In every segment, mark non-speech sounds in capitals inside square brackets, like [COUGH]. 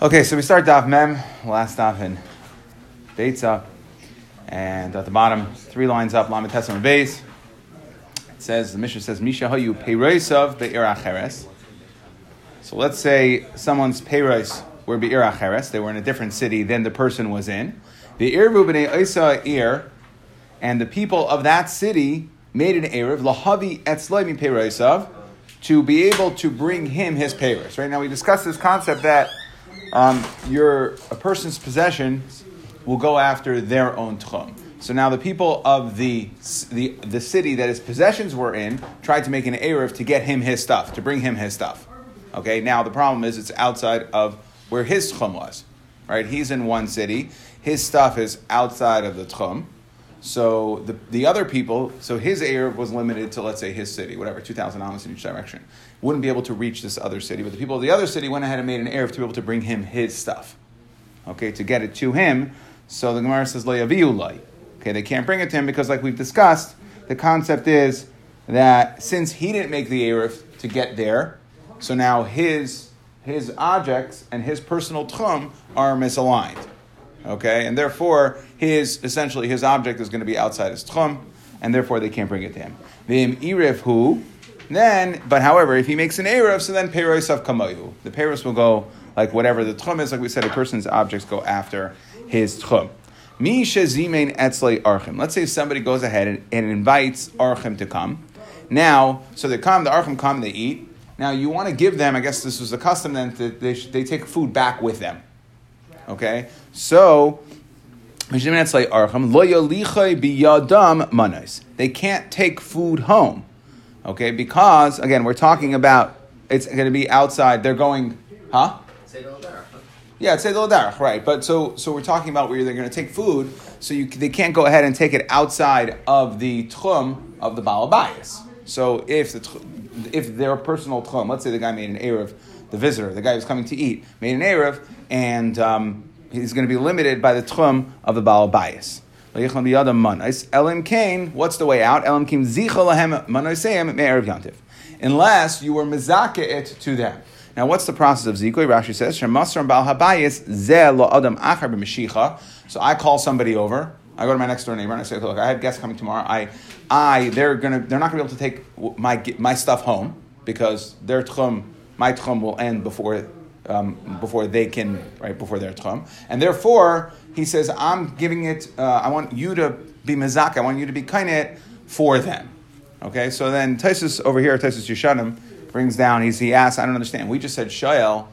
Okay, so we start Daf Mem, last Daf in Beitza, and at the bottom, three lines up, Lamed Tesam Beis. It says, the Mishnah says, Misha Hayu Peiroisav Be'ir Acheres. So let's say someone's Peiros were Be'ir Acheres, they were in a different city than the person was in. The Irvu B'nei Ir, and the people of that city made an Erev, Lahavi Etzloi Peiroisav, to be able to bring him his Peiros. Right now, we discussed this concept that um, your a person's possession will go after their own tchum. So now the people of the, the, the city that his possessions were in tried to make an erev to get him his stuff, to bring him his stuff. Okay, now the problem is it's outside of where his tchum was. Right, he's in one city, his stuff is outside of the tchum. So the, the other people, so his erev was limited to let's say his city, whatever, two thousand amos in each direction wouldn't be able to reach this other city, but the people of the other city went ahead and made an Erev to be able to bring him his stuff. Okay, to get it to him. So the Gemara says, Layaviulai. Okay, they can't bring it to him because, like we've discussed, the concept is that since he didn't make the Erev to get there, so now his, his objects and his personal tchum are misaligned. Okay, and therefore his essentially his object is going to be outside his tchum, and therefore they can't bring it to him. Vim Erev who then, but however, if he makes an Erev, so then Peiros of Kamayu. The Peiros will go like whatever the Tchum is, like we said, a person's objects go after his Tchum. Mi shezimein etzlei archim. Let's say somebody goes ahead and, and, invites archim to come. Now, so they come, the archim come, they eat. Now you want to give them, I guess this was the custom then, that they, they take food back with them. Okay? So, they can't take food home. Okay, because again, we're talking about it's going to be outside. They're going, huh? Yeah, it's Seidel Darach, right? But so so we're talking about where they're going to take food, so you, they can't go ahead and take it outside of the tchum of the Baal balabayas. So if the if their personal tchum, let's say the guy made an erev, the visitor, the guy who's coming to eat, made an erev, and um, he's going to be limited by the tchum of the balabayas. Elim Kain, what's the way out? Elim Kain Zicha Manoseim Me'erev Yantiv. Unless you were Mizake it to them. Now, what's the process of zikoi? Rashi says, "Shemasram bal habayis ze lo adam achar b'mishicha." So I call somebody over. I go to my next door neighbor and I say, "Look, I have guests coming tomorrow. I, I, they're gonna, they're not gonna be able to take my my stuff home because their tchum, my tchum will end before, um, before they can, right before their tchum, and therefore he says, I'm giving it, uh, I want you to be mezak, I want you to be kainet for them. Okay, so then Taisus over here, Taisus Yeshanim, brings down, he's, he asks, I don't understand. We just said Shael,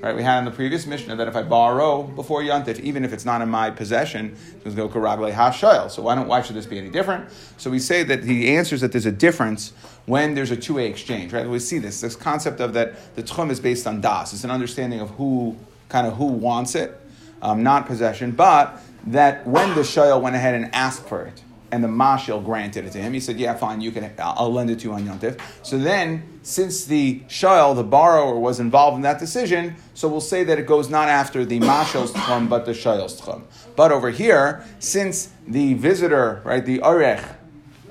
right? We had in the previous Mishnah that if I borrow before Yantif, even if it's not in my possession, it's going to go Karagle. So why, don't, why should this be any different? So we say that he answers that there's a difference when there's a two-way exchange, right? We see this, this concept of that the Tchum is based on Das. It's an understanding of who, kind of who wants it um, not possession, but that when the shayel went ahead and asked for it, and the mashil granted it to him, he said, "Yeah, fine, you can. I'll lend it to you on yontif." So then, since the shayel, the borrower, was involved in that decision, so we'll say that it goes not after the mashil's tchum, but the shayel's tchum. But over here, since the visitor, right, the arech,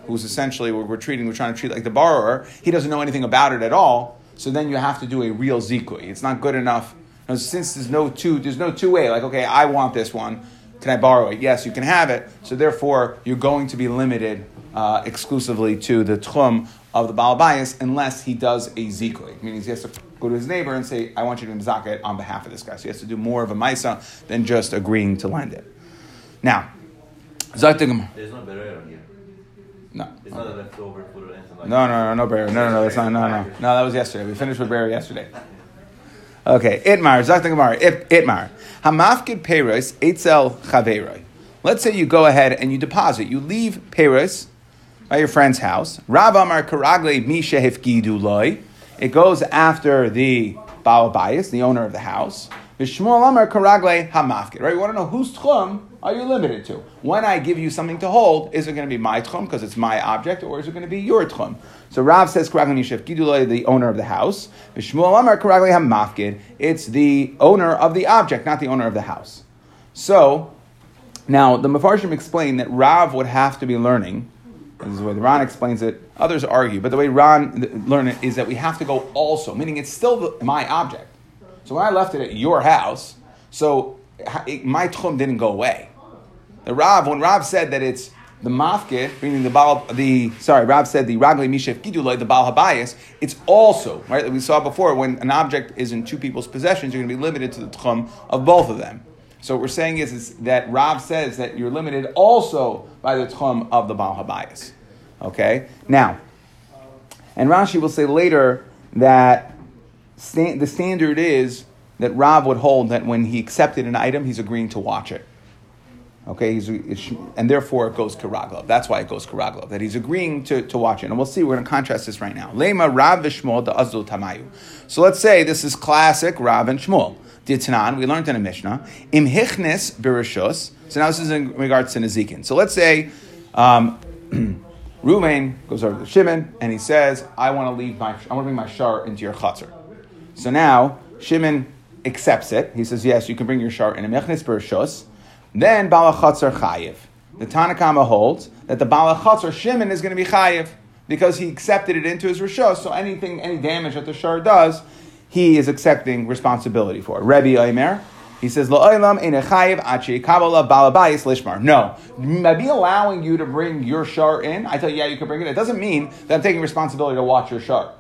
who's essentially what we're treating, we're trying to treat like the borrower, he doesn't know anything about it at all. So then you have to do a real zikui. It's not good enough now, since there's no two, there's no two way. Like, okay, I want this one. Can I borrow it? Yes, you can have it. So therefore, you're going to be limited uh, exclusively to the tchum of the Baal Bias unless he does a zikui, meaning he has to go to his neighbor and say, I want you to mizaka it on behalf of this guy. So he has to do more of a maisa than just agreeing to lend it. Now, There's no berera here. No. It's not a leftover food or anything like No, no, no, no bear. No, no, no, that's not, no, no. No, that was yesterday. We finished with bear yesterday. Okay, Itmar, Zakta Gemara, Itmar. Hamafkid Peros, Eitzel Chaveroi. Let's say you go ahead and you deposit, you leave Peros by your friend's house. Rav Amar Karagle Misha Hifgidu Loi. It goes after the Baal Bias, the owner of the house. Vishmuel Amar Karagle Hamafkid. Right? You want to know whose tchum are you limited to? When I give you something to hold, is it going to be my tchum because it's my object, or is it going to be your tchum? So Rav says Karagle Nishef Giduloi, the owner of the house. Vishmuel Amar Karagle Hamafkid. It's the owner of the object, not the owner of the house. So now the Mefarshim explain that Rav would have to be learning. This is the way Ran explains it. Others argue, but the way Ran learn it is that we have to go also, meaning it's still the, my object. So when I left it at your house, so my tchum didn't go away. The Rav, when Rav said that it's the mafkid, meaning the Baal, the sorry, Rav said the Ragli Mishef Gidulai, the Baal Habayis, it's also, right, that we saw before, when an object is in two people's possessions, you're going to be limited to the tchum of both of them. So what we're saying is, is that Rav says that you're limited also by the tchum of the Baal Habayis. Okay? Now, and Rashi will say later that sta- the standard is that Rav would hold that when he accepted an item, he's agreeing to watch it. Okay, and therefore it goes Karaglov. That's why it goes Karaglov, that he's agreeing to, to watch it. And we'll see, we're going to contrast this right now. Lema Rav Vishmol the Azul Tamayu. So let's say this is classic Rav and Shmuel. Tanan, we learned in a Mishnah. Im Hichnis Birishos. So now this is in regards to Nezikin. So let's say um, [CLEARS THROAT] Ruvain goes over to Shimon and he says, I want to leave my, I want to bring my shar into your chatzar. So now Shimon accepts it. He says, yes, you can bring your shar in a Mechnis Birishos. Then Balachatzar Chayiv. The Tanakama holds that the Balachatzar Shimon is going to be Chayiv because he accepted it into his Rishos. So anything, any damage that the Shar does, he is accepting responsibility for. Rebbe Omer, he says, La'olam ein chayiv achi kabbalah balabayis lishmar. No. Me allowing you to bring your shar in, I tell you, yeah, you can bring it. It doesn't mean that I'm taking responsibility to watch your shar.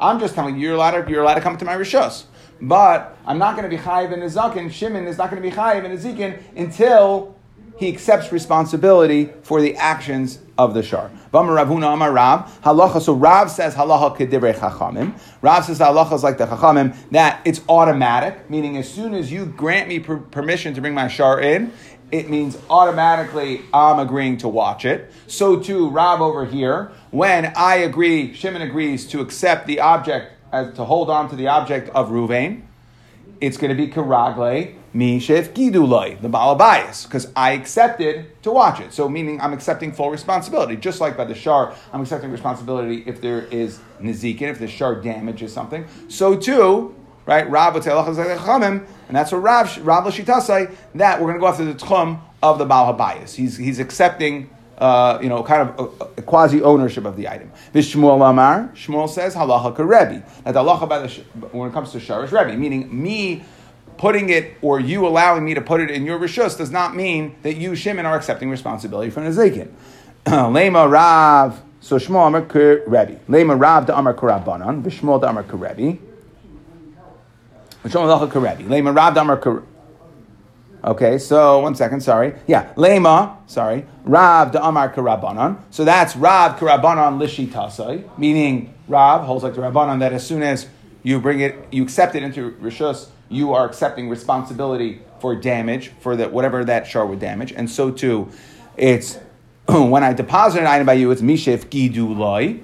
I'm just telling you, you're allowed to, you're allowed to come to my rishos. But I'm not going to be chayiv in Nezakin. Shimon is not going to be chayiv in Ezekin until he accepts responsibility for the actions of the shar. Ravuna Amar halacha. So Rav says halacha kedivrei chachamim. Rav says halacha is like the chachamim that it's automatic, meaning as soon as you grant me per- permission to bring my shar in, it means automatically I'm agreeing to watch it. So too Rav over here, when I agree, Shimon agrees to accept the object as to hold on to the object of Ruvain, it's going to be karagle mi shef giduloi, the balabayas, because I accepted to watch it. So meaning I'm accepting full responsibility. Just like by the shar, I'm accepting responsibility if there is nizikin, if the shar damages something. So too, right, Rav and that's what Rav, Rav Lashitasai, that we're going to go after the tchum of the Baal balabayas. He's, he's accepting uh, you know, kind of a, a quasi ownership of the item. This Shmuel Amar, Shmuel says halacha karebi. That the halacha by the when it comes to shar is rebi, meaning me putting it or you allowing me to put it in your rishus does not mean that you Shimon are accepting responsibility for nezikin. [CLEARS THROAT] Lema Rav. So Shmuel Amar karebi. Lema Rav da Amar karabanan. Vishmuel da Amar karebi. Shmuel halacha karebi. Lema Rav da Amar. Okay, so one second, sorry. Yeah, Lema, sorry. Rav de Amar Karabanan. So that's Rav Karabanan Lishitasai, meaning Rav holds like the Rabbanan that as soon as you bring it, you accept it into Rishus, you are accepting responsibility for damage, for the, whatever that shar would damage. And so too, it's [CLEARS THROAT] when I deposit an item by you, it's Mishef Gidulai.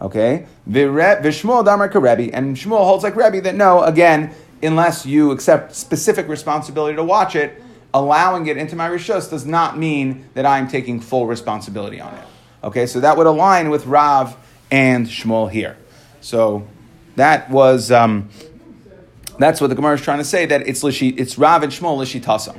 Okay? Vishmuel Damar Karebi. And Shmuel holds like Rebbe that no, again, unless you accept specific responsibility to watch it, allowing it into my rishos does not mean that I'm taking full responsibility on it. Okay, so that would align with Rav and Shmuel here. So that was um, that's what the Gemara is trying to say that it's lishi, it's Rav and Shmuel lishitasam.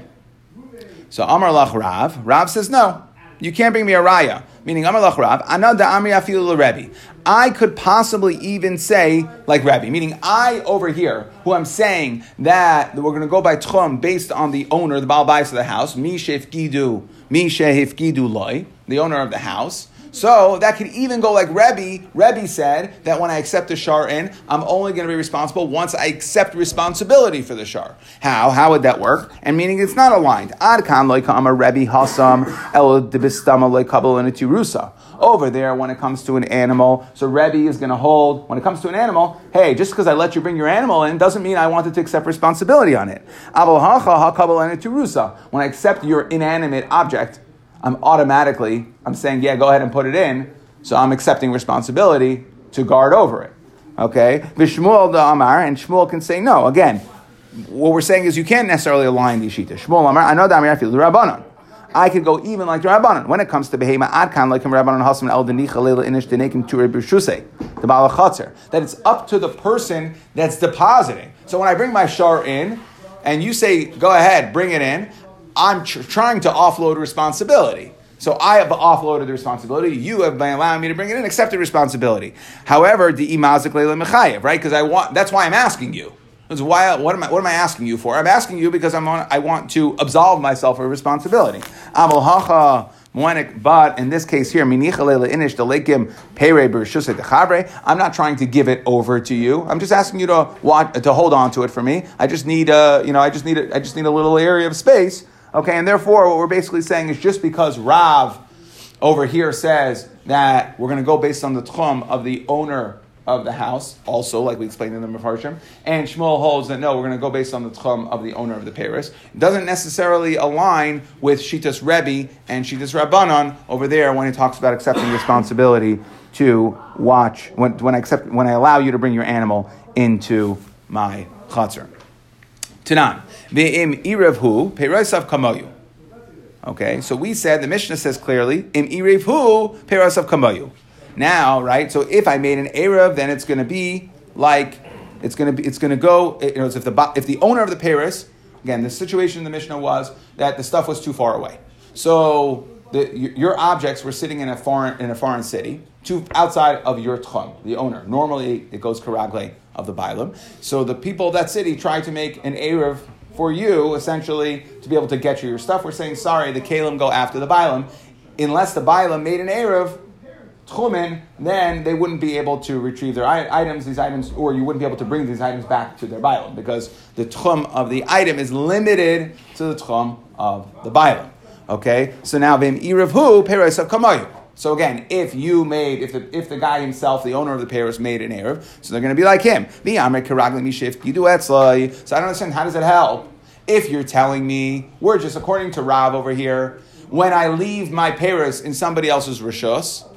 So Amar Lach Rav, Rav says no, you can't bring me a raya. Meaning Amar Lach Rav, Anada Amri Afilu Rebbe. I could possibly even say like Rabbi, meaning I over here, who I'm saying that we're going to go by Tchum based on the owner, the Baal Bais of the house, Mishef Gidu, Mishef Gidu Loi, the owner of the house. So that could even go like Rebbe. Rebbe said that when I accept the shar in, I'm only going to be responsible once I accept responsibility for the shar. How? How would that work? And meaning it's not aligned. Ad kan loikama Rebbe hasam el debistama loikabel rusa. Over there, when it comes to an animal, so Rebbe is going to hold. When it comes to an animal, hey, just because I let you bring your animal in doesn't mean I wanted to accept responsibility on it. When I accept your inanimate object, I'm automatically, I'm saying, yeah, go ahead and put it in. So I'm accepting responsibility to guard over it. Okay? Vishmuel the Amar, and Shmuel can say no. Again, what we're saying is you can't necessarily align the Shita. Shmuel Amar, I know that I feel the Rabbanon. I could go even like the Rabbanon. When it comes to Behema Adkan, like Rabbanon Hasman El Denicha Leila Inish Denekim Ture B'Shusei, the Balachatzer, that it's up to the person that's depositing. So when I bring my shar in, and you say, go ahead, bring it in, I'm tr- trying to offload responsibility. So I have offloaded the responsibility. You have been allowing me to bring it in, accepted responsibility. However, the imazik leila mechayev, right? Because I want. That's why I'm asking you. Because why? What am I? What am I asking you for? I'm asking you because I'm on, I want to absolve myself of responsibility. But in this case here, I'm not trying to give it over to you. I'm just asking you to to hold on to it for me. I just need a, you know, I just need a, I just need a little area of space. Okay, and therefore, what we're basically saying is just because Rav over here says that we're going to go based on the tchum of the owner of the house, also, like we explained in the Mefarshim. And Shmuel holds that no, we're going to go based on the tchum of the owner of the Paris. Doesn't necessarily align with Shitas Rebbe and Shitas Rabbanon over there when he talks about accepting responsibility to watch, when, when, I accept, when I allow you to bring your animal into my chatzar. Tanan, ve'im. Okay, so we said the Mishnah says clearly im irevhu peirasav kamoyu. Now, right? So if I made an Erev, then it's going to be like it's going to be it's going to go. You know, if the if the owner of the Paris, again, the situation in the Mishnah was that the stuff was too far away. So the, your objects were sitting in a foreign in a foreign city, to outside of your tchum, the owner. Normally, it goes karagle of the bailam. So the people of that city tried to make an erev for you, essentially, to be able to get you your stuff. We're saying, sorry, the kalim go after the bailam, unless the bailam made an erev tchumen, then they wouldn't be able to retrieve their items, these items, or you wouldn't be able to bring these items back to their bialim because the tchum of the item is limited to the tchum of the bialim. Okay, so now vim irevhu peres of kamayu. So again, if you made, if the, if the guy himself, the owner of the Paris, made an Erev, so they're going to be like him. Me, I'm a Karagli Mishift, you do Etzlai. So I don't understand, how does it help? If you're telling me, we're just according to Rav over here, when I leave my Paris in somebody else's Rishus,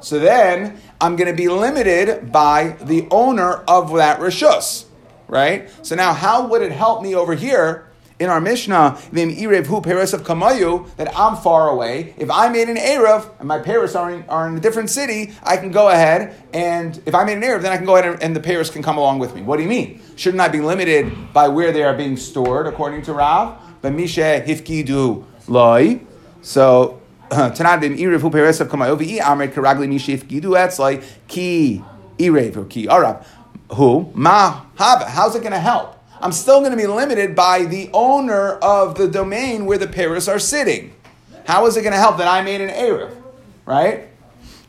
so then I'm going to be limited by the owner of that rishus, right? So now, how would it help me over here in our Mishnah, v'im irev hu peres of kamayu, that I'm far away. If I made an Erev and my parents are in, are in a different city, I can go ahead and if I made an Erev, then I can go ahead and, the parents can come along with me. What do you mean? Shouldn't I be limited by where they are being stored according to Rav? But Misha hifkidu loy. So [CLEARS THROAT] Tanadim Irev Hu Peresav Kamayovi Amrit Karagli Mishif Gidu Etzlai Ki Irev or Ki Arab. Who? Ma Hava. How's it going to help? I'm still going to be limited by the owner of the domain where the Paris are sitting. How is it going to help that I made an Erev? Right?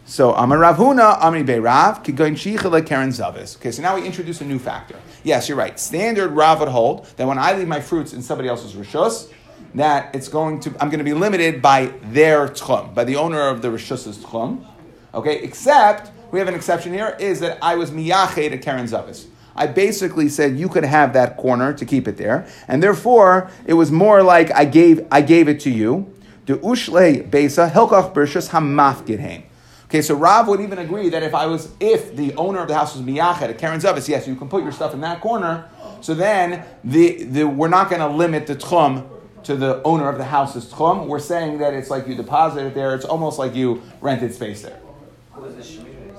So Amar Ravhuna, Amri Beirav, Kigoin Shichala Karen Zavis. Okay, so now we introduce a new factor. Yes, you're right. Standard Rav would hold that when I leave my fruits in somebody else's Rishus, that it's going to, I'm going to be limited by their tchum, by the owner of the Rishus's tchum. Okay, except, we have an exception here, is that I was miyache to Karen Zavis. I basically said you could have that corner to keep it there, and therefore it was more like I gave I gave it to you. The ushle besa hilkach bershus hamafgidheim. Okay, so Rav would even agree that if I was if the owner of the house was miyached, a Karen Zavis, yes, you can put your stuff in that corner. So then the, the we're not going to limit the tchum to the owner of the house's tchum. We're saying that it's like you deposit it there. It's almost like you rented space there. Who is the shemir?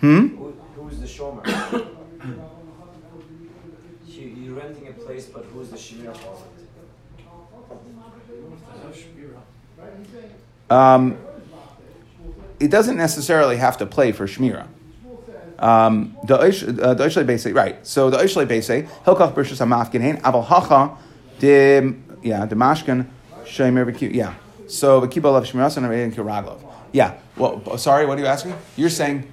Hmm? Who, who is the shomer? [COUGHS] [COUGHS] [COUGHS] you, you're renting a place, but who is the shemir? Um, it doesn't necessarily have to play for shmira. Um, the Oishle Base, right. So the Oishle Base, Hilkach Bershus Hamafkin Aval Hacha, de yeah, Damashkan Shemer yeah. So of Shmirasan and Kiraglov. Yeah. Well, sorry, what are you asking? You're saying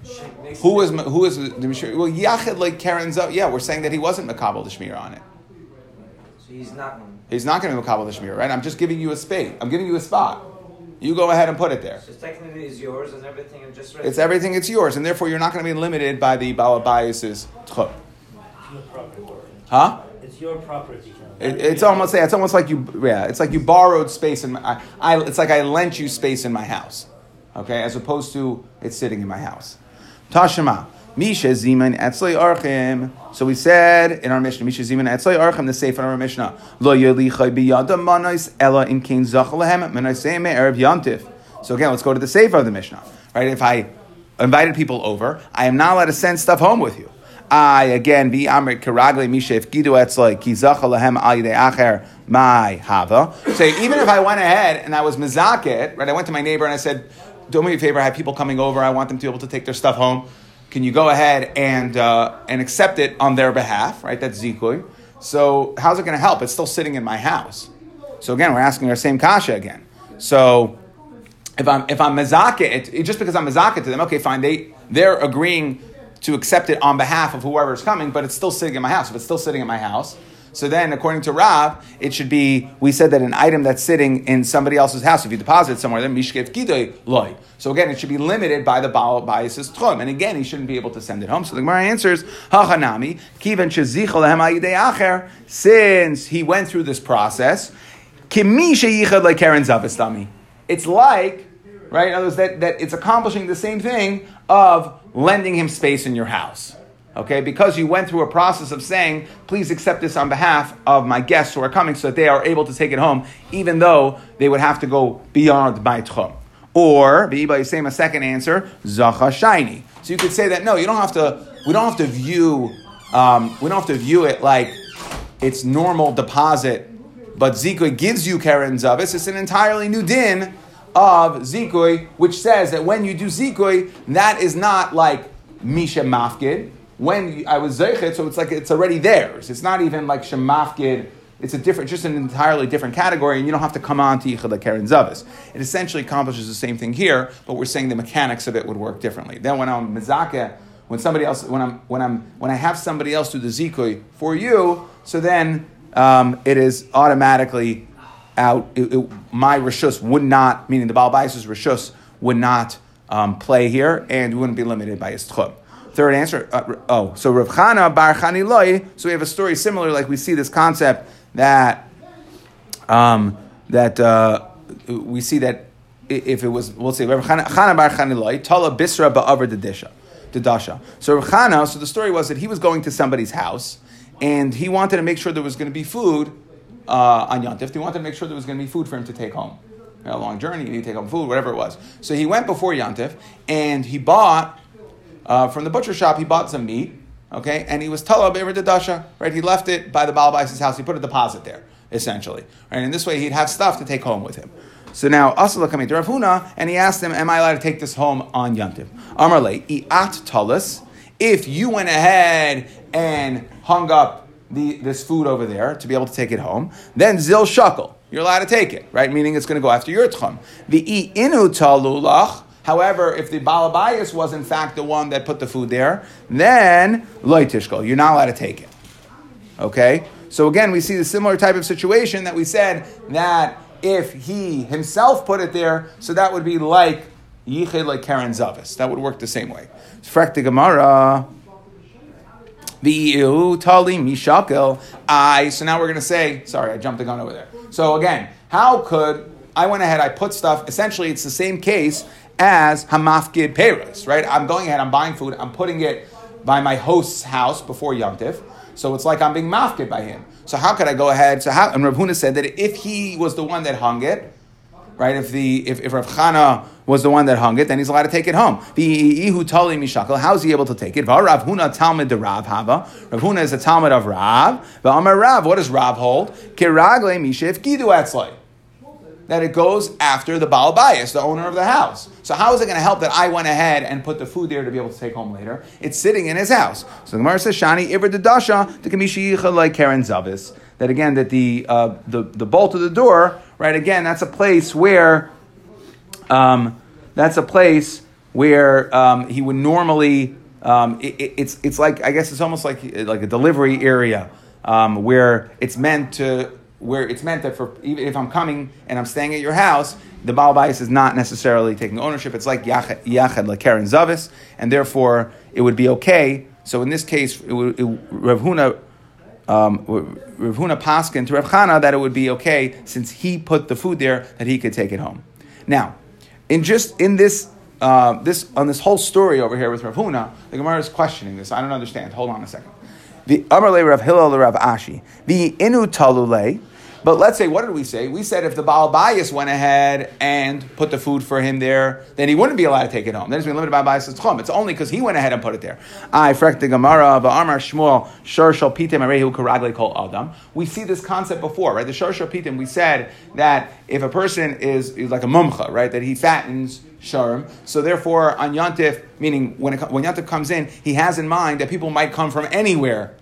who was who was the Mishra? Well, Yachid like Karen's up. Yeah, we're saying that he wasn't Makabal the Shmir on it. So he's not. He's not going to be Makabal the Shmir, right? I'm just giving you a space. I'm giving you a spot. You go ahead and put it there. So technically, it's yours and everything, and just it's everything. It's yours, and therefore you're not going to be limited by the Balabayas's tchum. Huh? It's your property. It, it's almost yeah, it's almost like you yeah, it's like you borrowed space in my, I, I, it's like I lent you space in my house, okay, as opposed to it's sitting in my house. Tashema. Misha Ziman Etzlei Archim. So we said in our Mishnah, Misha Ziman Etzlei Archim, the safe in our Mishnah, Lo Yelichai Biyada Manais Ella in Kain Zachalahem Menaseme Erev Yantif. So again, let's go to the safe of the Mishnah. Right? If I invited people over, I am not allowed to send stuff home with you. I again be amrit karagle mishef gidu etzloi ki lahem al acher my hava. So even if I went ahead and I was mizaket, right? I went to my neighbor and I said, "Do me a favor. I have people coming over. I want them to be able to take their stuff home. Can you go ahead and uh, and accept it on their behalf? Right? That's zikui." So how's it going to help? It's still sitting in my house. So again, we're asking our same kasha again. So if I'm if I'm mezakeh, it, just because I'm mezakeh to them, okay, fine. They they're agreeing to accept it on behalf of whoever is coming, but it's still sitting in my house. If it's still sitting in my house, so then, according to Rav, it should be, we said that an item that's sitting in somebody else's house, if you deposit it somewhere, then mishkev gidoi loy. So again, it should be limited by the Baal bias's tchum. And again, he shouldn't be able to send it home. So the Gemara answers, hachanami, acher, since he went through this process. It's like, right, in other words, that, that it's accomplishing the same thing of lending him space in your house. Okay, because you went through a process of saying, please accept this on behalf of my guests who are coming so that they are able to take it home, even though they would have to go beyond my tchum. Or, you say a second answer, zacha shiny. So you could say that no, you don't have to, we don't have to view, um, we don't have to view it like it's normal deposit, but Zikui gives you Karen Zavis. It's an entirely new din of Zikui, which says that when you do Zikui, that is not like Misha Mafkid, when I was zeichet, so it's like it's already theirs. It's not even like shemafkid. It's a different, just an entirely different category, and you don't have to come on to yichud karen zavis. It essentially accomplishes the same thing here, but we're saying the mechanics of it would work differently. Then when I'm mizaka, when somebody else, when I'm when I'm when I have somebody else do the zikui for you, so then um, it is automatically out. It, it, my rishus would not, meaning the Baal rishus would not um, play here, and wouldn't be limited by his tchum. Third answer. Uh, oh, so Rav Chana Bar Chaniloi. So we have a story similar, like we see this concept that um, that uh, we see that if it was, we'll say Rav Chana Bar Chaniloi Tala Bisra Ba'avar Dedisha. Dedasha. So Rav Chana. So the story was that he was going to somebody's house and he wanted to make sure there was going to be food uh, on Yontif. He wanted to make sure there was going to be food for him to take home. A long journey, you need to take home food, whatever it was. So he went before Yontif and he bought uh, from the butcher shop, he bought some meat, okay, and he was ever dasha, right? He left it by the Balabais' house. He put a deposit there, essentially, right? And this way, he'd have stuff to take home with him. So now Asala coming to Rav Huna, and he asked him, "Am I allowed to take this home on Yantiv?" Amarle iat talis. If you went ahead and hung up the, this food over there to be able to take it home, then zil shakel. You're allowed to take it, right? Meaning it's going to go after your tchum. The i inu talulach. However, if the balabayas was in fact the one that put the food there, then loitishkol, you're not allowed to take it. Okay? So again, we see the similar type of situation that we said that if he himself put it there, so that would be like yichid like Karen Zavis. That would work the same way. Frekta Gemara. Tali Mishakel. I. So now we're going to say, sorry, I jumped the gun over there. So again, how could I went ahead, I put stuff, essentially it's the same case as hamafkid peres, right? I'm going ahead, I'm buying food, I'm putting it by my host's house before Yontif. So it's like I'm being mafkid by him. So how could I go ahead? So how, and Rav Huna said that if he was the one that hung it, right? If the if, if Rav Chana was the one that hung it, then he's allowed to take it home. The how is he able to take it? Rav Huna Talmud de Rav Hava. Rav Huna is a Talmud of Rav. But Amar Rav, what does Rav hold? Kiragle Mishif Gidu Etzlai that it goes after the Baal Bias, the owner of the house. So how is it going to help that I went ahead and put the food there to be able to take home later? It's sitting in his house. So the Gemara says, Shani Iver Dasha the Kamishi like Karen Zavis. That again, that the, uh, the the bolt of the door, right? Again, that's a place where, um, that's a place where um, he would normally. Um, it, it's it's like I guess it's almost like like a delivery area um, where it's meant to where it's meant that for even if I'm coming and I'm staying at your house, the Baal Bais is not necessarily taking ownership. It's like Yached Lekeren Zavis, and therefore it would be okay. So in this case, it would, it, Rav Huna, um, Rav Huna Paskin to Rav Chana that it would be okay since he put the food there that he could take it home. Now, in just in this uh, this on this whole story over here with Rav Huna, the Gemara is questioning this. I don't understand. Hold on a second. The Amarle Rav Hillel Rav Ashi. The Inu. But let's say, what did we say? We said if the Baal Bias went ahead and put the food for him there, then he wouldn't be allowed to take it home. Then he's been limited by Bias Chum. It's only because he went ahead and put it there. I frek the Gemara Amar Shmuel Shor Shal Pitim Arehu Karagle Kol Adam. We see this concept before, right? The Shor Shal Pitim. We said that if a person is, is like a mumcha, right, that he fattens Sharm. So therefore, on Yantif, meaning when, it, when Yantif comes in, he has in mind that people might come from anywhere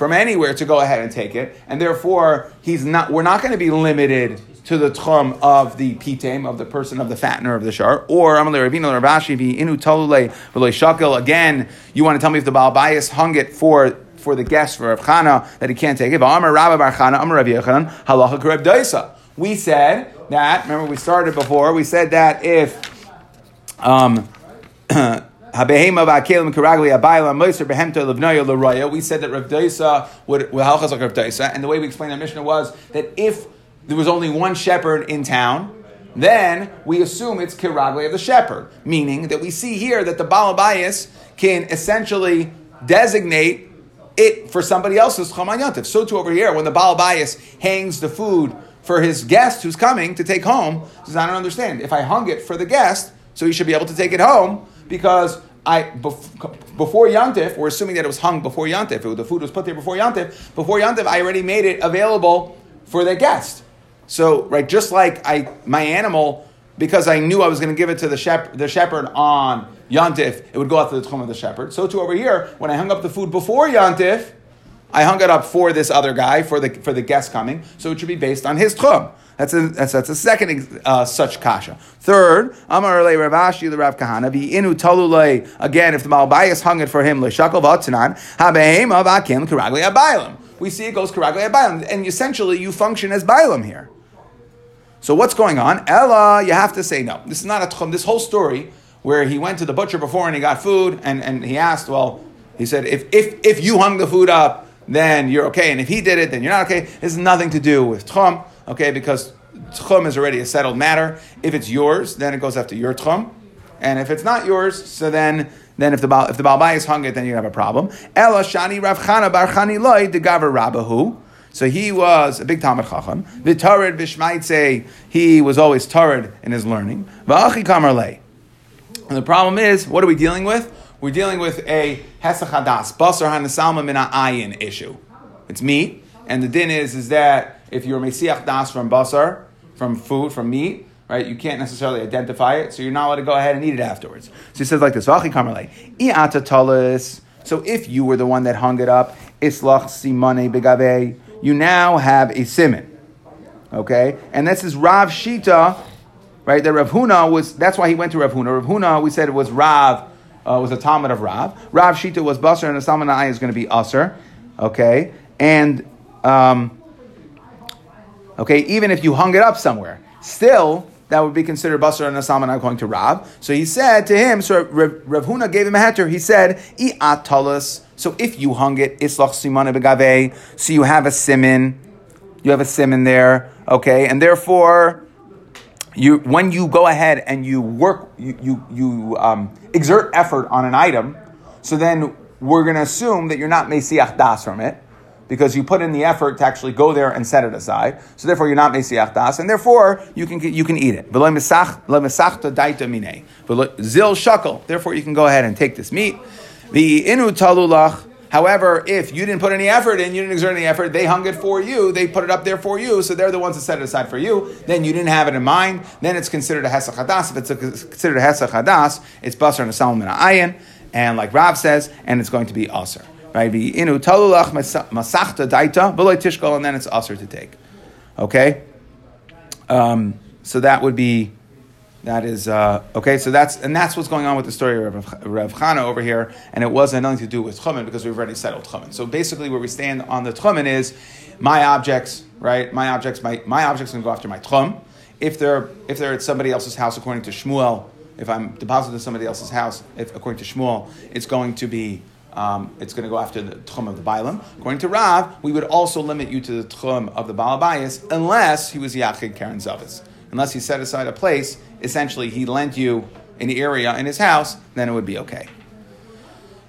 from anywhere to go ahead and take it, and therefore he's not. We're not going to be limited to the tchum of the pitem of the person of the fattener of the shar. Or Amalei Rabino Rabashi inu talule shakel. Again, you want to tell me if the Baal Bayis hung it for for the guest for Rav Chana that he can't take it. Daisa. We said that. Remember, we started before. We said that if um, [CLEARS THROAT] Habehema v'akelim karagli abayla moiser. We said that Rav Daisa would halachas like Rav Daisa, and the way we explained that Mishnah was that if there was only one shepherd in town, then we assume it's kiragli of the shepherd, meaning that we see here that the balabayas can essentially designate it for somebody else's chaman So too over here, when the balabayas hangs the food for his guest who's coming to take home, says I don't understand. If I hung it for the guest, so he should be able to take it home because I before Yantif, we're assuming that it was hung before Yantif. the food was put there before Yantif. Before Yantif, I already made it available for the guest. So right, just like I my animal, because I knew I was going to give it to the, shep, the shepherd on Yantif, it would go out to the tchum of the shepherd. So too over here, when I hung up the food before Yantif, I hung it up for this other guy for the for the guest coming. So it should be based on his tchum. That's a, that's, that's a second uh, such kasha. Third, Amar Le Ravashi the Rav Kahana be inu talulei again if the Malbayas hung it for him leshakol v'atzanan habehem of akim karagli abaylam. We see it goes karagli abaylam, and essentially you function as bailam here. So what's going on? Ella, you have to say no. This is not a tchum. This whole story where he went to the butcher before and he got food, and, and he asked, well, he said, if, if, if you hung the food up, then you're okay, and if he did it, then you're not okay. It has nothing to do with tchum okay, because tchum is already a settled matter. If it's yours, then it goes after your tchum. And if it's not yours, so then then if the if the balbai is hung it, then you have a problem. Ela shani Rav Chana bar Chani loy de gaver Rabahu. So he was a big Talmud Chacham. V'tarid v'shmaitze, he was always tarid in his learning. Kamar And the problem is, what are we dealing with? We're dealing with a hesachadas, basar hanasalma Mina ayin issue. It's meat, and the din is is that if you're Mesiach Das from Basar, from food, from meat, right, you can't necessarily identify it, so you're not allowed to go ahead and eat it afterwards. So he says like this, So if you were the one that hung it up, Islach Simone Begave, you now have a simon. Okay? And this is Rav Shita, right? That Rav Huna was, that's why he went to Rav Huna. Rav Huna, we said it was Rav, uh, was a Talmud of Rav. Rav Shita was Basar, and the Salmanai is going to be Usr. Okay? And, um, Okay, even if you hung it up somewhere, still that would be considered basar and asam and going to Rav. So he said to him, so Rav, Huna gave him a heter. He said, "I'atalas." So if you hung it, islach simane begave. So you have a simon, you have a simon there. Okay, and therefore, you when you go ahead and you work, you you, you um, exert effort on an item. So then we're going to assume that you're not mesiach das from it because you put in the effort to actually go there and set it aside. So therefore, you're not mesiach das, and therefore you can you can eat it. Zil shakel. Therefore, you can go ahead and take this meat. The inu talulach. However, if you didn't put any effort in, you didn't exert any effort, they hung it for you, they put it up there for you, so they're the ones that set it aside for you, then you didn't have it in mind, then it's considered a hesach hadas. If it's a, considered a hesach hadas, it's basar and a salmon ayin, and like Rav says, and it's going to be aser right? Inu talulach masachta daita v'loy tishkol, and then it's usher to take. Okay, um, so that would be that is uh, okay. So that's and that's what's going on with the story of Rav Chana over here, and it wasn't nothing to do with Tchumen because we've already settled Tchumen. So basically, where we stand on the Tchumen is my objects, right? My objects, my my objects can go after my Tchum. If they're if they're at somebody else's house, according to Shmuel, if I'm deposited in somebody else's house, if according to Shmuel, it's going to be um, it's going to go after the tchum of the bailam. According to Rav, we would also limit you to the tchum of the balabayas unless he was yachid karen zavis. Unless he set aside a place, essentially he lent you an area in his house, then it would be okay.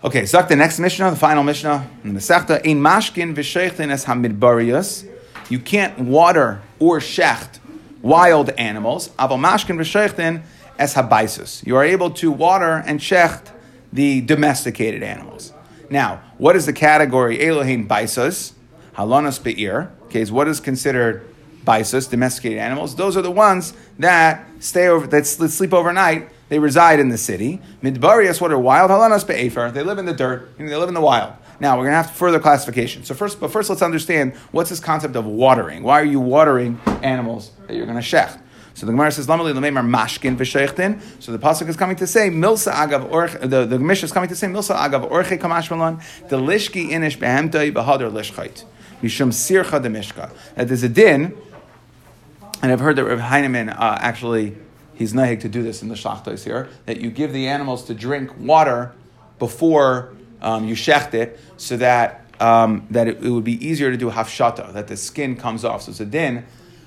Okay, so the next Mishnah, the final Mishnah in the Sechta, in mashkin v'sheichtin es hamidbarius. You can't water or shecht wild animals. Aval mashkin v'sheichtin es habaisus. You are able to water and shecht the domesticated animals. Now, what is the category Elohim Baisas? Halonas Be'ir. Okay, so what is considered Baisas, domesticated animals? Those are the ones that stay over, that sleep overnight. They reside in the city. Midbarias, what are wild? Halanas Be'efer. They live in the dirt. They live in the wild. Now we're going to have further classification. So first, but first, let's understand what's this concept of watering. Why are you watering animals that you're going to shech? So the Gemara says, "Lamali lememar mashkin v'sheichtin." So the pasuk is coming to say, "Milsa agav orch." The the Mishnah is coming to say, "Milsa agav orche kamash malon the lishki inish behemtoi behadar lishchait mishum sircha demishka." That there's a din, and I've heard that Rav Heinemann uh, actually he's nahig to do this in the shachtos here that you give the animals to drink water before um, you shecht it, so that um, that it, it, would be easier to do hafshata, that the skin comes off. So it's a din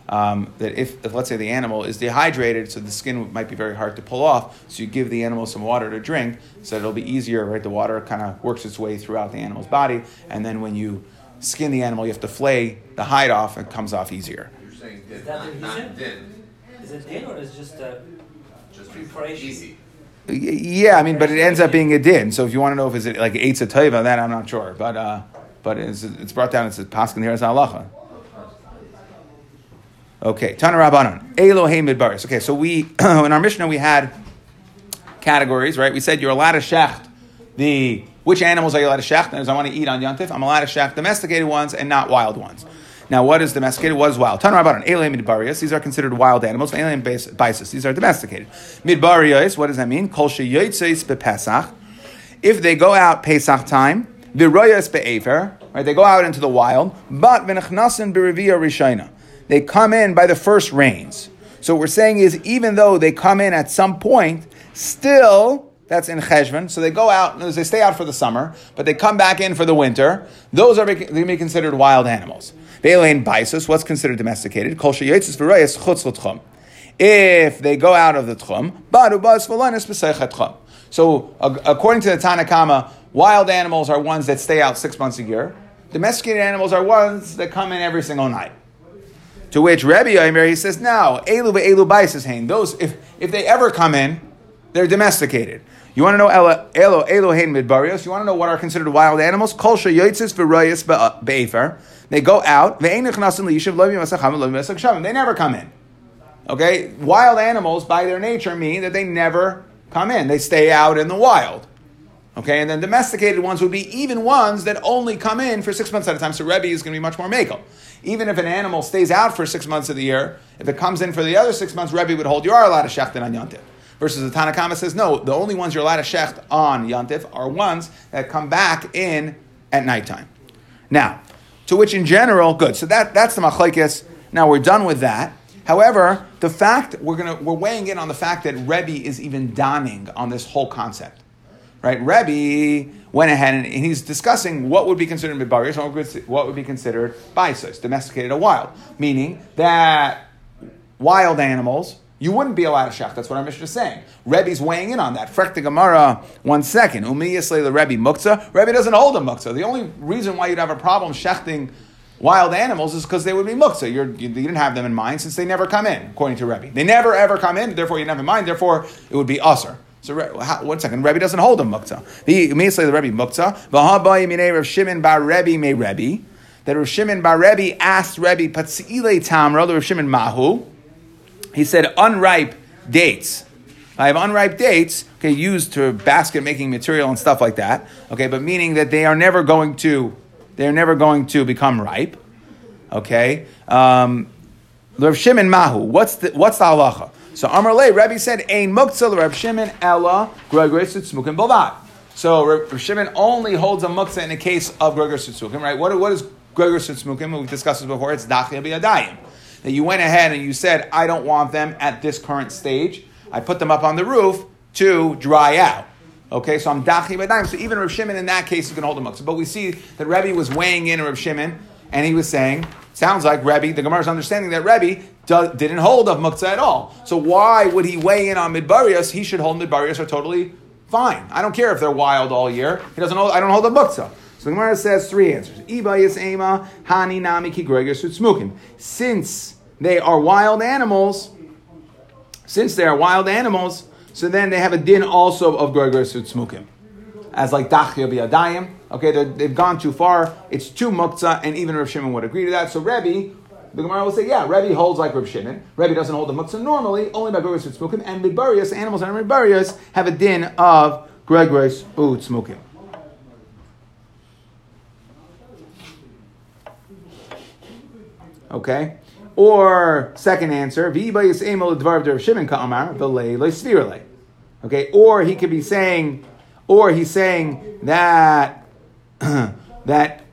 um, that if, if, let's say, the animal is dehydrated, so the skin might be very hard to pull off, so you give the animal some water to drink, so it'll be easier, right? The water kind of works its way throughout the animal's body, and then when you skin the animal, you have to flay the hide off, and it comes off easier. You're saying din, not, not din. Is it din or is it just a just preparation? Easy. Yeah, I mean, but it ends up being a din. So if you want to know if it's like eight a taiva, then I'm not sure. But uh, but it's, it's brought down. It's a paskin here as halacha. Okay, Tana Rabbanon, Elohim Midbaris. Okay, so we [CLEARS THROAT] in our Mishnah we had categories, right? We said you're allowed to shecht the which animals are you allowed to shecht? As I want to eat on Yontif, I'm allowed to shecht domesticated ones and not wild ones. Now, what is domesticated? What is wild? Tana Rabbanon, Elohim Midbarias. These are considered wild animals. Alien biases. These are domesticated. Midbarias. What does that mean? Kol sheyoytzeis bepesach. If they go out Pesach time, viroyas be'efer. Right, they go out into the wild, but v'nechnasin berivia rishayna they come in by the first rains. So what we're saying is, even though they come in at some point, still that's in Cheshvan. So they go out, they stay out for the summer, but they come back in for the winter. Those are going to be considered wild animals. Beilein baisus, what's considered domesticated? Kol sheyetzis v'rayas chutz l'tchum. If they go out of the tchum, tchum. So according to the Tanakama, wild animals are ones that stay out six months a year. Domesticated animals are ones that come in every single night. To which Rebbe Omer, he says, no, Elu Elu Baisis Hain. Those, if, if they ever come in, they're domesticated. You want to know Elo Elo Hain Midbarios? You want to know what are considered wild animals? Kolsha Yoitzis V'Royas uh, Be'efer. They go out. They never come in. Okay? Wild animals, by their nature, mean that they never come in. They stay out in the wild. Okay, and then domesticated ones would be even ones that only come in for six months at a time. So Rebbe is going to be much more makel. Even if an animal stays out for six months of the year, if it comes in for the other six months, Rebbe would hold you are allowed to shecht on Yontif. Versus the Tanakama says, no, the only ones you're allowed to shecht on Yontif are ones that come back in at nighttime. Now, to which in general, good. So that, that's the machlekes. Now we're done with that. However, the fact we're gonna we're weighing in on the fact that Rebbe is even donning on this whole concept right? Rebbe went ahead and, he's discussing what would be considered midbarius, what would be considered baisos, domesticated or wild, meaning that wild animals you wouldn't be allowed to shech. That's what our Mishnah is saying. Rebbe's weighing in on that. Frek the Gemara, one second. Umiyasle the Rebbe muktzah. Rebbe doesn't hold a muktzah. The only reason why you'd have a problem shechting wild animals is because they would be muktzah. You're, you, you didn't have them in mind since they never come in, according to Rebbe. They never ever come in, therefore you didn't have in mind, therefore it would be usr. So one second, Rebbe doesn't hold a muktzah. The may say the Rebbe muktzah. V'habai minei Rav Shimon bar Rebbe may Rebbe. That Rav Shimon bar Rebbe asked Rebbe patzile tamra. Rav Shimon mahu. He said unripe dates. I have unripe dates, okay, used to basket making material and stuff like that. Okay, but meaning that they are never going to, they are never going to become ripe. Okay, um, Rav Shimon mahu. What's the what's the halacha? So Amar Rabbi said, Ein muktzah Reb Shimon ella Gregor Sitzmukim Balvat. So Reb Shimon only holds a muktzah in the case of Gregor Sitzmukim, right? What, what is Gregor Sitzmukim? We've discussed this before. It's Dachia B'Yadayim. That you went ahead and you said, I don't want them at this current stage. I put them up on the roof to dry out. Okay, so I'm Dachi B'Yadayim. So even Reb Shimon in that case is going to hold a muktzah. But we see that Rebbe was weighing in Reb Shimon and he was saying, sounds like Rebbe, the Gemara is understanding that Rebbe do, didn't hold of muktzah at all. So why would he weigh in on midbarias? He should hold midbarias are totally fine. I don't care if they're wild all year. He doesn't hold, I don't hold a muktzah. So the Gemara says three answers. Ibayas ema hani nami ki smukim. Since they are wild animals, since they are wild animals, so then they have a din also of Gregor Smukim as like dachya biadayim, Okay, they've gone too far. It's too muktzah, and even Rav Shimon would agree to that. So Rebbe, the Gemara will say, yeah, Rebbe holds like Rav Shimon. Rebbe doesn't hold the muktzah normally, only by Gregorius Utsmukim, and Bibarius, animals and Bibarius, have a din of Gregorius Utsmukim. Okay? Or second answer, V'yibayis emel d'var of Shimon ka'amar v'lei Okay? Or he could be saying or he's saying that [CLEARS THROAT] that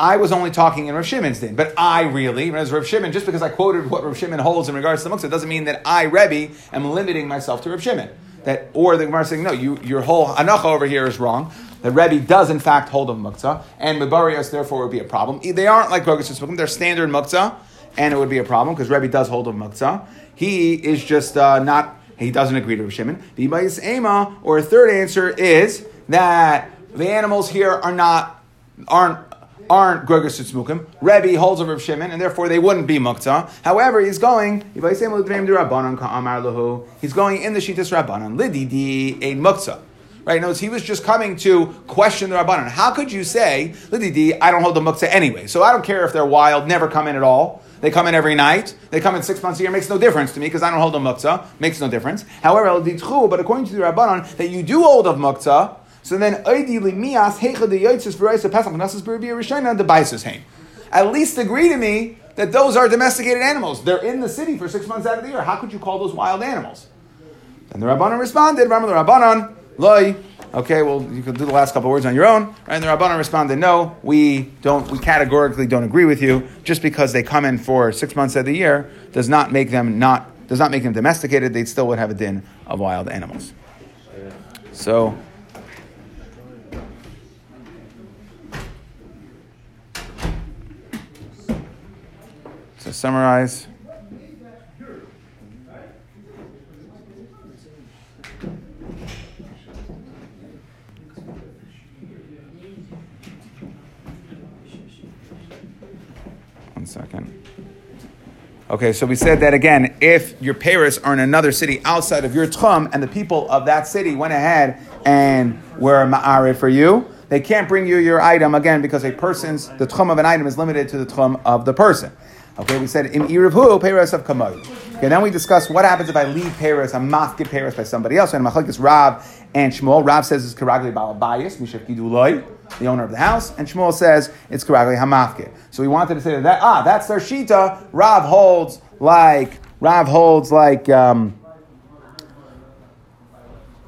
I was only talking in Rav Shimon's din, but I really, as Rav Shimon, just because I quoted what Rav Shimon holds in regards to the muktzah, doesn't mean that I, Rebbe, am limiting myself to Rav Shimon. That, or the Gemara saying, no, you, your whole anacha over here is wrong. The Rebbe does in fact hold of muktzah, and Mibarios therefore would be a problem. They aren't like Rogas Smukim, they're standard muktzah, and it would be a problem because Rebbe does hold of muktzah. He is just uh, not, he doesn't agree to Rav Shimon. Ema, or a third answer is that the animals here are not, aren't aren't Gregus Tzmukim. Rebbe holds over Shimon, and therefore they wouldn't be muktzah. However, he's going, he's going in the Shitas Rabbanon, Lididi ein muktzah. Right? Notice he was just coming to question the Rabbanon. How could you say, Lididi, I don't hold the Mukta anyway, so I don't care if they're wild, never come in at all. They come in every night. They come in six months a year. Makes no difference to me because I don't hold of muktzah. Makes no difference. However, el but according to the Rabbanon, that you do hold of muktzah, so then. At least agree to me that those are domesticated animals. They're in the city for six months out of the year. How could you call those wild animals? And the Rabbanan responded, Ramah the Rabbanan, loy. Okay, well, you can do the last couple words on your own. And the Rabbanan responded, no, we don't, we categorically don't agree with you. Just because they come in for six months of the year does not make them not, does not make them domesticated. They still would have a din of wild animals. So, To summarize, one second. Okay, so we said that again, if your parents are in another city outside of your tchum and the people of that city went ahead and were ma'arif for you, they can't bring you your item again because a person's, the tchum of an item is limited to the tchum of the person. Okay, we said im irivhu peiros of kamod. Okay, then we discussed what happens if I leave peiros, I'm mafkid peiros by somebody else. And machlekes Rav and Shmuel. Rav says it's karagli balabayis mishaf giduloi, the owner of the house, and Shmuel says it's karagli hamafkid. So we wanted to say that ah, that's their shita. Rav holds like Rav holds like um,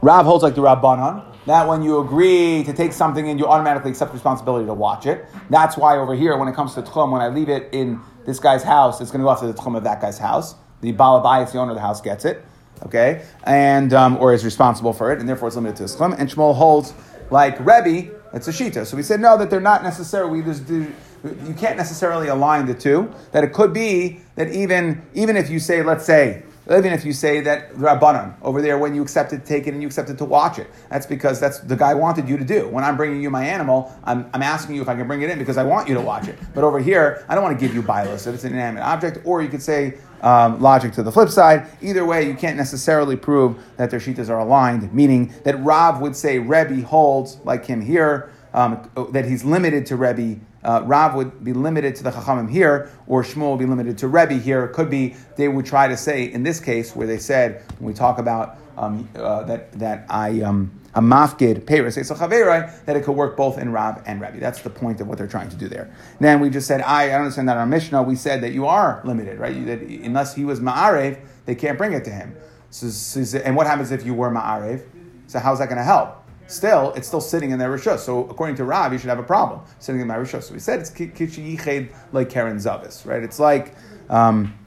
Rav holds like the Rabbanon that when you agree to take something and you automatically accept responsibility to watch it. That's why over here, when it comes to tchum, when I leave it in this guy's house, it's going to go after the tchum of that guy's house. The balabayas, the owner of the house, gets it, okay, and um, or is responsible for it, and therefore it's limited to his tchum. And Shmuel holds like Rebbe, it's a shita. So we said no, that they're not necessarily. You can't necessarily align the two. That it could be that even even if you say, let's say even if you say that Rabbanon over there, when you accepted to take it and you accepted to watch it, that's because that's the guy wanted you to do. When I'm bringing you my animal, I'm, I'm asking you if I can bring it in because I want you to watch it. But over here, I don't want to give you bios if it's an inanimate object, or you could say um, logic to the flip side. Either way, you can't necessarily prove that their shitas are aligned, meaning that Rav would say Rebbe holds, like him here, um, that he's limited to Rebbe uh, Rav would be limited to the Chachamim here, or Shmuel would be limited to Rebbe here. It could be they would try to say in this case where they said when we talk about um, uh, that that I um, a mafkid peres that it could work both in Rav and Rebbe. That's the point of what they're trying to do there. Then we just said I, I don't understand that our Mishnah we said that you are limited, right? That unless he was ma'arev, they can't bring it to him. So, so, and what happens if you were ma'arev? So how's that going to help? Still, it's still sitting in their rishos. So according to Rav, you should have a problem sitting in my rishos. So we said it's kichi like Keren Zavis, right? It's like um,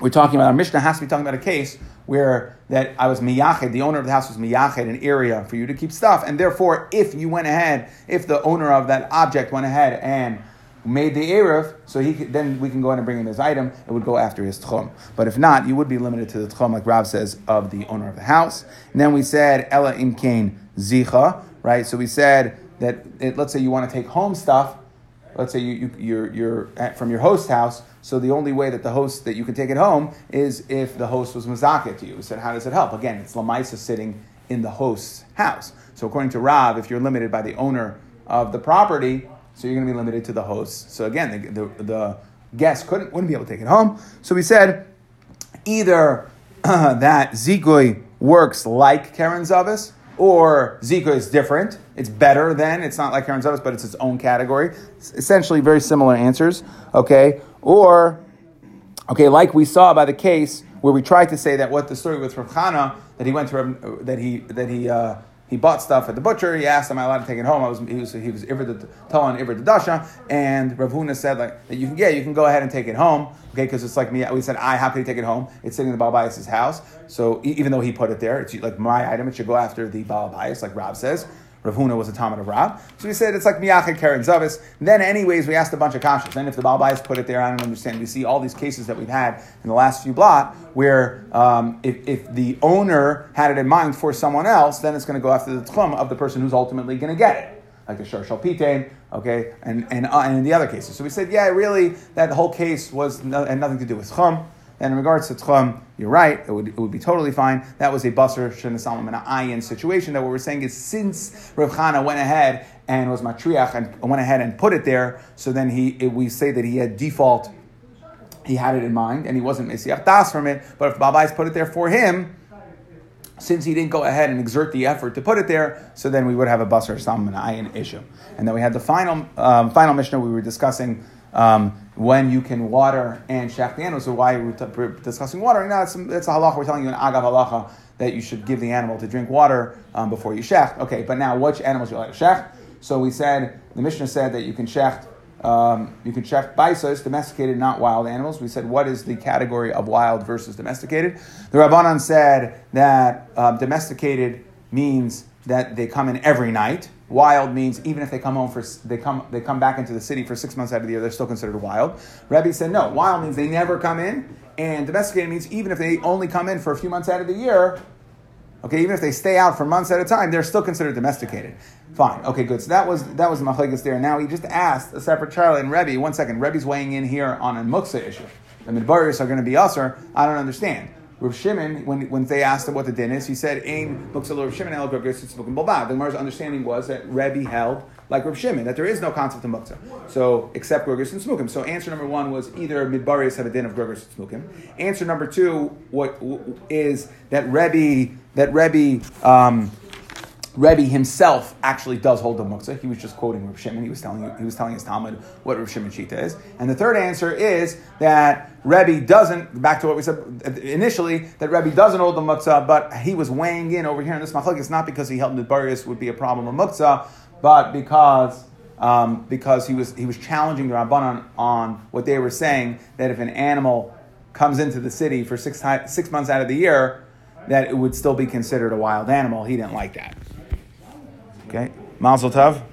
we're talking about our Mishnah has to be talking about a case where that I was miyached, the owner of the house was miyached, an area for you to keep stuff, and therefore, if you went ahead, if the owner of that object went ahead and made the Erev, so he could, then we can go in and bring him his item, it would go after his Tchum. But if not, you would be limited to the Tchum, like Rav says, of the owner of the house. And then we said, Ella Imkain zicha, right? So we said that it, let's say you want to take home stuff. Let's say you, you, you're, you're at, from your host house. So the only way that the host that you can take it home is if the host was mazaket to you. We said, how does it help? Again, it's lamaisa sitting in the host's house. So according to Rav, if you're limited by the owner of the property, so you're going to be limited to the host. So again, the, the, the guest couldn't wouldn't be able to take it home. So we said either [CLEARS THROAT] that zigui works like Keren Zavis, or Zika is different. It's better than. It's not like Keren Zavis, but it's its own category. It's essentially, very similar answers. Okay, or okay, like we saw by the case where we tried to say that what the story with Rav Chana that he went to that he that he. Uh, he bought stuff at the butcher. He asked, "Am I allowed to take it home?" I was he was he was Iver Tolan Iver Dasha, and Rav Huna said like that you can yeah you can go ahead and take it home, okay? Because it's like me. We said, "I how you take it home?" It's sitting in the Balabais' house, so even though he put it there, it's like my item. It should go after the Balabais, like Rav says. Rav Huna was a Talmud of Rab. So we said it's like Miyachet Keren Zavis. Then, anyways, we asked a bunch of kashas. Then, if the Balbais put it there, I don't understand. We see all these cases that we've had in the last few blot where um, if, if the owner had it in mind for someone else, then it's going to go after the tchum of the person who's ultimately going to get it. Like the Shar Shalpitain, okay, and, and, uh, and in the other cases. So we said, yeah, really, that whole case was no, had nothing to do with tchum. And in regards to Tchum, you're right, it would, it would be totally fine. That was a Basar Shenasalam and an Ayin situation. That what we're saying is since Rav Chana went ahead and was Matriach and went ahead and put it there, so then he it, we say that he had default, he had it in mind, and he wasn't Mesiach Das from it. But if Babais put it there for him, since he didn't go ahead and exert the effort to put it there, so then we would have a Basar Sam and Ayin issue. And then we had the final, um, final Mishnah we were discussing um, when you can water and shech the animals. So why are we discussing watering? now? it's, a halacha. We're telling you an agav halacha that you should give the animal to drink water um, before you shech. Okay, but now which animals you like to shech? So we said the Mishnah said that you can shech. Um, you can check baisas, domesticated, not wild animals. We said, what is the category of wild versus domesticated? The Rabbanan said that um, domesticated means that they come in every night. Wild means even if they come home for they come they come back into the city for six months out of the year, they're still considered wild. Rabbi said no. Wild means they never come in, and domesticated means even if they only come in for a few months out of the year. Okay, even if they stay out for months at a time, they're still considered domesticated. Fine. Okay, good. So that was that was machlekes there. Now he just asked a separate Charlie and Rebbe. One second, Rebbe's weighing in here on a muksa issue. The midbaris are going to be usher. I don't understand. Rav Shimon, when, when they asked him what the din is, he said, "Ain muksal Rav Shimon el The Gemara's understanding was that Rebbe held like Rav Shimon that there is no concept of muktzah. So except Gurgis and Smukim. So answer number one was either Midbaris have a din of Gurgis and Smukim. Answer number two what is that Rebbe that Rebbe um, Rebbe himself actually does hold the muktzah. He was just quoting Rav Shimon. He was telling he was telling his Talmud what Rav Shimon Shita is. And the third answer is that Rebbe doesn't. Back to what we said initially, that Rebbe doesn't hold the muktzah, but he was weighing in over here in this machlok. It's not because he held the barius would be a problem of muktzah, but because. Um, because he was he was challenging the Rabbanan on what they were saying that if an animal comes into the city for six, six months out of the year, that it would still be considered a wild animal. He didn't like that. Okay, Mazel Tov.